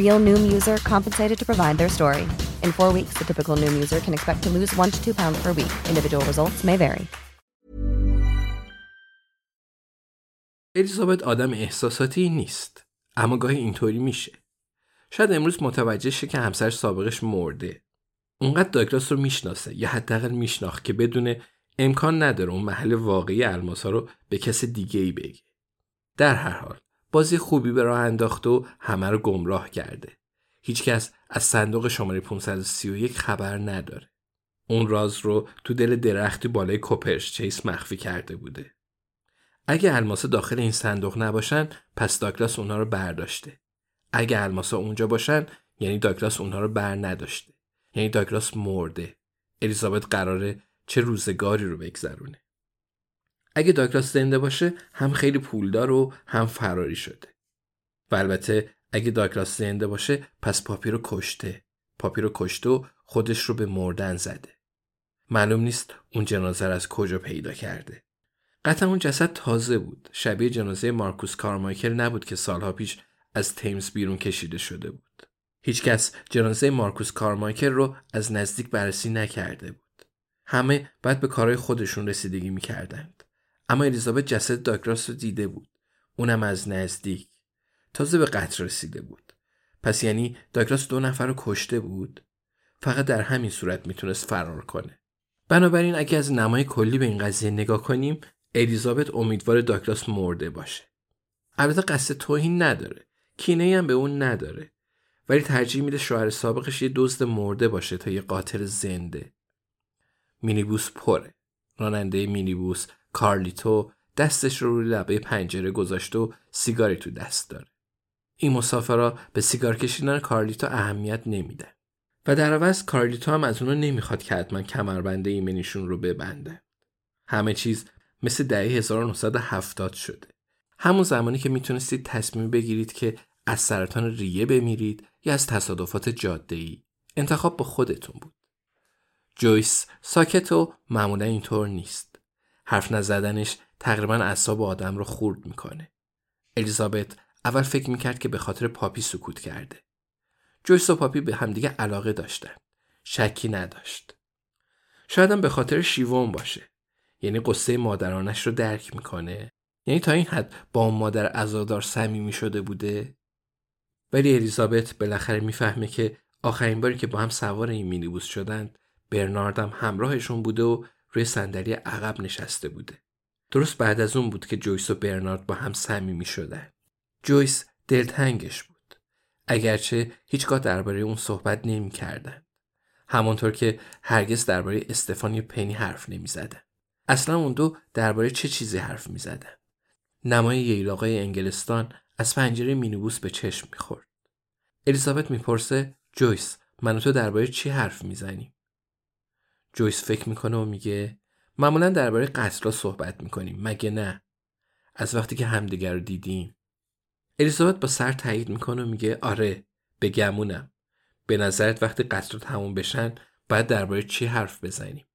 Real Noom user compensated to provide their story. In four weeks, the typical Noom user can expect to lose one to two pounds per week. Individual results may vary. الیزابت آدم احساساتی نیست اما گاهی اینطوری میشه شاید امروز متوجه شه که همسرش سابقش مرده اونقدر داگلاس رو می‌شناسه یا حداقل میشناخت که بدون امکان نداره اون محل واقعی الماسا رو به کس دیگه ای بگه در هر حال بازی خوبی به راه انداخته و همه رو گمراه کرده. هیچکس از صندوق شماره 531 خبر نداره. اون راز رو تو دل درختی بالای کوپرش چیس مخفی کرده بوده. اگه الماسا داخل این صندوق نباشن پس داگلاس اونها رو برداشته. اگه الماسا اونجا باشن یعنی داگلاس اونها رو بر نداشته. یعنی داگلاس مرده. الیزابت قراره چه روزگاری رو بگذرونه. اگه داگلاس زنده باشه هم خیلی پولدار و هم فراری شده. و البته اگه داگلاس زنده باشه پس پاپی رو کشته. پاپی رو کشته و خودش رو به مردن زده. معلوم نیست اون جنازه از کجا پیدا کرده. قطعا اون جسد تازه بود. شبیه جنازه مارکوس کارمایکل نبود که سالها پیش از تیمز بیرون کشیده شده بود. هیچکس جنازه مارکوس کارمایکل رو از نزدیک بررسی نکرده بود. همه باید به کارهای خودشون رسیدگی می‌کردند. اما الیزابت جسد داگراس رو دیده بود. اونم از نزدیک. تازه به قتل رسیده بود. پس یعنی داگراس دو نفر رو کشته بود؟ فقط در همین صورت می‌تونست فرار کنه. بنابراین اگه از نمای کلی به این قضیه نگاه کنیم الیزابت امیدوار داگلاس مرده باشه. البته قصد توهین نداره. کینه هم به اون نداره. ولی ترجیح میده شوهر سابقش یه دزد مرده باشه تا یه قاتل زنده. مینیبوس پره. راننده مینیبوس کارلیتو دستش رو روی لبه پنجره گذاشته و سیگاری تو دست داره. این مسافرا به سیگار کشیدن کارلیتو اهمیت نمیدن. و در عوض کارلیتو هم از اونا نمی‌خواد که حتما کمربنده ایمنیشون رو ببنده. همه چیز مثل دهه 1970 شده. همون زمانی که می‌تونستید تصمیم بگیرید که از سرطان ریه بمیرید یا از تصادفات جاده ای انتخاب با خودتون بود. جویس ساکت و معمولا اینطور نیست. حرف نزدنش تقریبا اعصاب آدم رو خورد می‌کنه. الیزابت اول فکر می‌کرد که به خاطر پاپی سکوت کرده. جویس و پاپی به همدیگه علاقه داشتن. شکی نداشت. شایدم به خاطر شیوون باشه. یعنی قصه مادرانش رو درک می‌کنه. یعنی تا این حد با اون مادر عزادار صمیمی شده بوده. ولی الیزابت بالاخره می‌فهمه که آخرین باری که با هم سوار این مینیبوس شدند برناردم همراهشون بوده و روی صندلی عقب نشسته بوده درست بعد از اون بود که جویس و برنارد با هم صمیمی شدن جویس دلتنگش بود اگرچه هیچگاه درباره اون صحبت نمی کردن. همانطور که هرگز درباره استفانی پنی حرف نمی زدن. اصلا اون دو درباره چه چیزی حرف می زدن. نمای ییلاقای انگلستان از پنجره مینیبوس به چشم می‌خورد. الیزابت می‌پرسه جویس من و تو درباره چی حرف می‌زنیم؟ جویس فکر می‌کنه و میگه معمولا درباره قتلا صحبت می‌کنیم مگه نه؟ از وقتی که همدیگر رو دیدیم. الیزابت با سر تایید می‌کنه و میگه آره به گمونم. به نظرت وقتی قتل تموم بشن باید درباره چی حرف بزنیم؟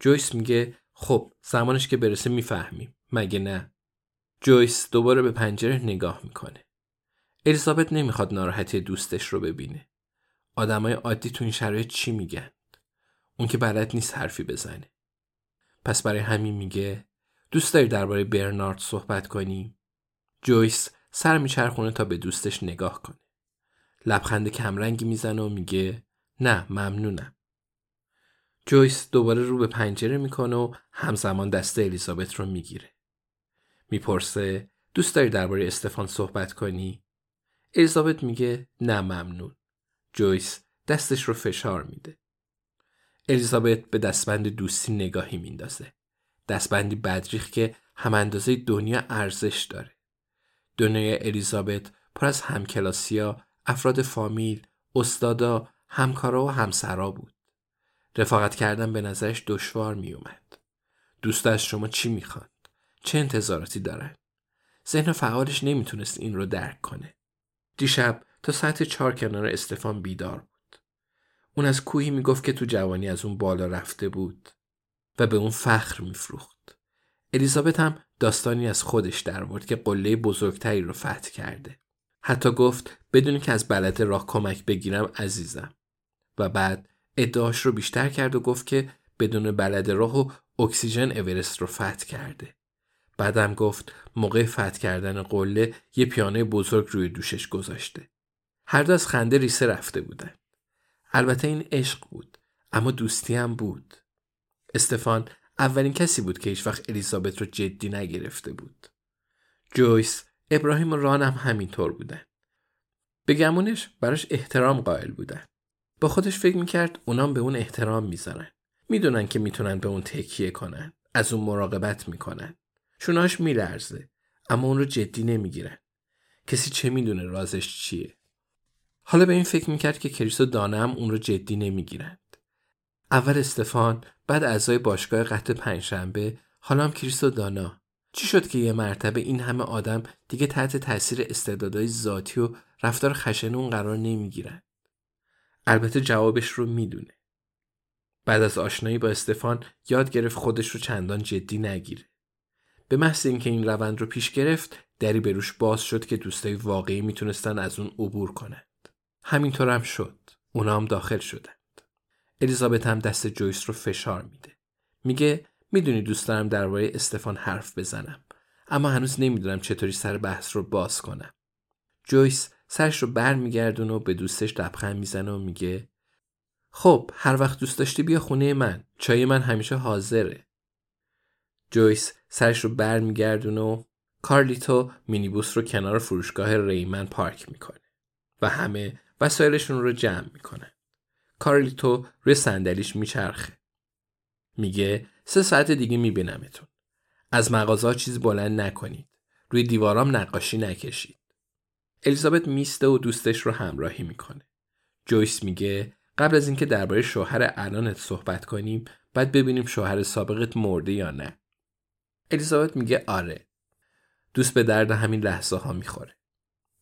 جویس میگه خب زمانش که برسه می‌فهمیم مگه نه؟ جویس دوباره به پنجره نگاه می‌کنه. الیزابت نمی‌خواد ناراحتی دوستش رو ببینه. آدمای عادی تو این شرایط چی میگن؟ اون که بلد نیست حرفی بزنه. پس برای همین میگه دوست داری درباره برنارد صحبت کنی؟ جویس سر میچرخونه تا به دوستش نگاه کنه. لبخند کمرنگی می‌زنه و میگه نه ممنونم. جویس دوباره رو به پنجره می‌کنه و همزمان دست الیزابت رو می‌گیره. می‌پرسه دوست داری درباره استفان صحبت کنی؟ الیزابت میگه نه ممنون. جویس دستش رو فشار میده. الیزابت به دستبند دوستی نگاهی میندازه. دستبندی بدریخ که هم اندازه دنیا ارزش داره. دنیای الیزابت پر از همکلاسیا، افراد فامیل، استادا، همکارا و همسرا بود. رفاقت کردن به نظرش دشوار می اومد. دوست از شما چی می‌خواد؟ چه انتظاراتی دارن؟ ذهن فعالش نمی‌تونست این رو درک کنه. دیشب تا ساعت چهار کنار استفان بیدار. اون از کوهی می‌گفت که تو جوانی از اون بالا رفته بود و به اون فخر میفروخت. الیزابت هم داستانی از خودش در بود که قله بزرگتری رو فتح کرده. حتی گفت بدون که از بلد راه کمک بگیرم عزیزم. و بعد ادعاش رو بیشتر کرد و گفت که بدون بلد راه و اکسیژن اورست رو فتح کرده. بعدم گفت موقع فتح کردن قله یه پیانه بزرگ روی دوشش گذاشته. هر دو از خنده ریسه رفته بودن. البته این عشق بود اما دوستی هم بود. استفان اولین کسی بود که هیچ وقت الیزابت رو جدی نگرفته بود. جویس، ابراهیم و ران هم همینطور بودن. به گمونش براش احترام قائل بودن. با خودش فکر می‌کرد اونام به اون احترام می‌ذارن. می‌دونن که می‌تونن به اون تکیه کنن. از اون مراقبت می‌کنن. شوناش میلرزه. اما اون رو جدی نمی‌گیرن. کسی چه می‌دونه رازش چیه؟ حالا به این فکر می‌کرد که کریس و دانه هم اون رو جدی نمی‌گیرند. اول استفان بعد اعضای باشگاه قطع پنجشنبه حالا هم کریس و دانا. چی شد که یه مرتبه این همه آدم دیگه تحت تاثیر استعدادهای ذاتی و رفتار خشن اون قرار نمی‌گیرن البته جوابش رو می‌دونه. بعد از آشنایی با استفان یاد گرفت خودش رو چندان جدی نگیره. به محض اینکه این روند رو پیش گرفت دری به روش باز شد که دوستای واقعی می‌تونستن از اون عبور کنند همینطور هم شد. اونا هم داخل شدند. الیزابت هم دست جویس رو فشار میده. میگه می‌دونی دوست دارم درباره استفان حرف بزنم اما هنوز نمی‌دونم چطوری سر بحث رو باز کنم. جویس سرش رو بر میگردون و به دوستش لبخند می‌زنه و میگه خب هر وقت دوست داشتی بیا خونه من چای من همیشه حاضره. جویس سرش رو بر میگردون و کارلیتو مینیبوس رو کنار فروشگاه ریمن پارک می‌کنه و همه وسایلشون رو جمع می‌کنه. کارلیتو روی صندلیش میچرخه. میگه سه ساعت دیگه میبینمتون. از مغازه چیز بلند نکنید. روی دیوارام نقاشی نکشید. الیزابت میسته و دوستش رو همراهی می‌کنه. جویس میگه قبل از اینکه درباره شوهر الانت صحبت کنیم بعد ببینیم شوهر سابقت مرده یا نه. الیزابت میگه آره. دوست به درد همین لحظه ها می‌خوره.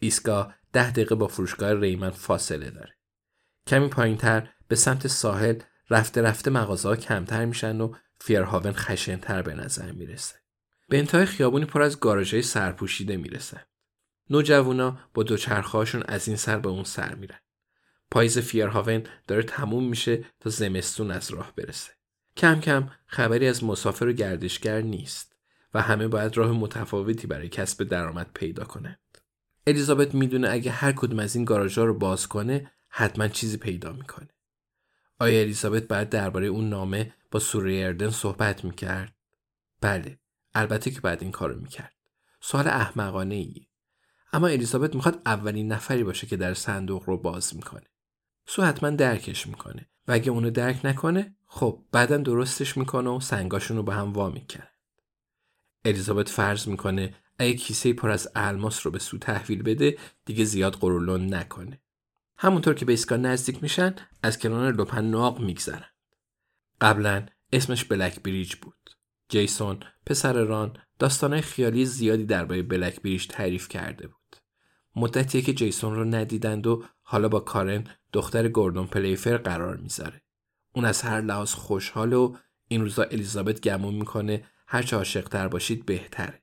ایستگاه ده دقیقه با فروشگاه ریمن فاصله داره کمی پایینتر به سمت ساحل رفته رفته مغازه ها کمتر میشن و فیرهاون خشنتر به نظر می‌رسه. به انتهای خیابونی پر از گاراژهای سرپوشیده می‌رسن. نوجوانا با دوچرخهاشون از این سر به اون سر میرن. پاییز فیرهاون داره تموم میشه تا زمستون از راه برسه. کم کم خبری از مسافر و گردشگر نیست و همه باید راه متفاوتی برای کسب درآمد پیدا کنند. الیزابت می‌دونه اگه هر کدوم از این گاراژها رو باز کنه حتما چیزی پیدا می‌کنه. آیا الیزابت بعد درباره اون نامه با سوری اردن صحبت می‌کرد؟ بله البته که بعد این کارو می‌کرد سوال احمقانه ایه اما الیزابت می‌خواد اولین نفری باشه که در صندوق رو باز می‌کنه سو حتما درکش می‌کنه و اگه اونو درک نکنه خب بعدا درستش می‌کنه و سنگاشون رو به هم وا می‌کنه الیزابت فرض می‌کنه اگه کیسه پر از الماس رو به سو تحویل بده دیگه زیاد قرولون نکنه. همونطور که به ایستگاه نزدیک میشن از کنار لپن ناق میگذرن. قبلا اسمش بلک بریج بود. جیسون پسر ران داستانهای خیالی زیادی درباره بلک بریج تعریف کرده بود. مدتیه که جیسون رو ندیدند و حالا با کارن دختر گوردون پلیفر قرار می‌ذاره. اون از هر لحاظ خوشحال و این روزا الیزابت گمون می‌کنه هرچه عاشقتر باشید بهتره.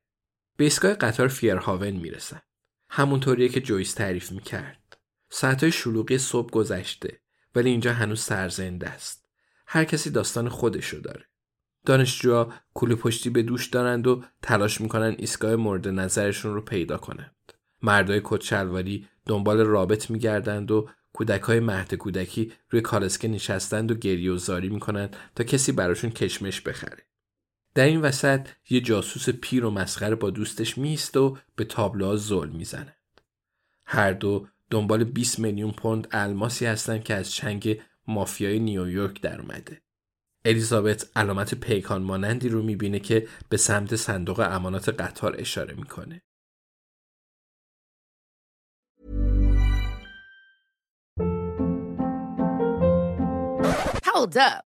به ایستگاه قطار فیرهاون می‌رسن. همونطوریه که جویس تعریف می‌کرد. ساعتهای شلوغی صبح گذشته ولی اینجا هنوز سرزنده است. هر کسی داستان خودشو داره. دانشجوها کوله پشتی به دوش دارند و تلاش می‌کنن ایستگاه مورد نظرشون رو پیدا کنند. مردای کت دنبال رابط میگردند و کودک های مهد کودکی روی کالسکه نشستند و گریه و زاری می‌کنند تا کسی براشون کشمش بخره. در این وسط یه جاسوس پیر و مسخره با دوستش میست و به تابلوها ظلم می‌زنند. هر دو دنبال 20 میلیون پوند الماسی هستند که از چنگ مافیای نیویورک در اومده. الیزابت علامت پیکان مانندی رو می‌بینه که به سمت صندوق امانات قطار اشاره می‌کنه. Hold up.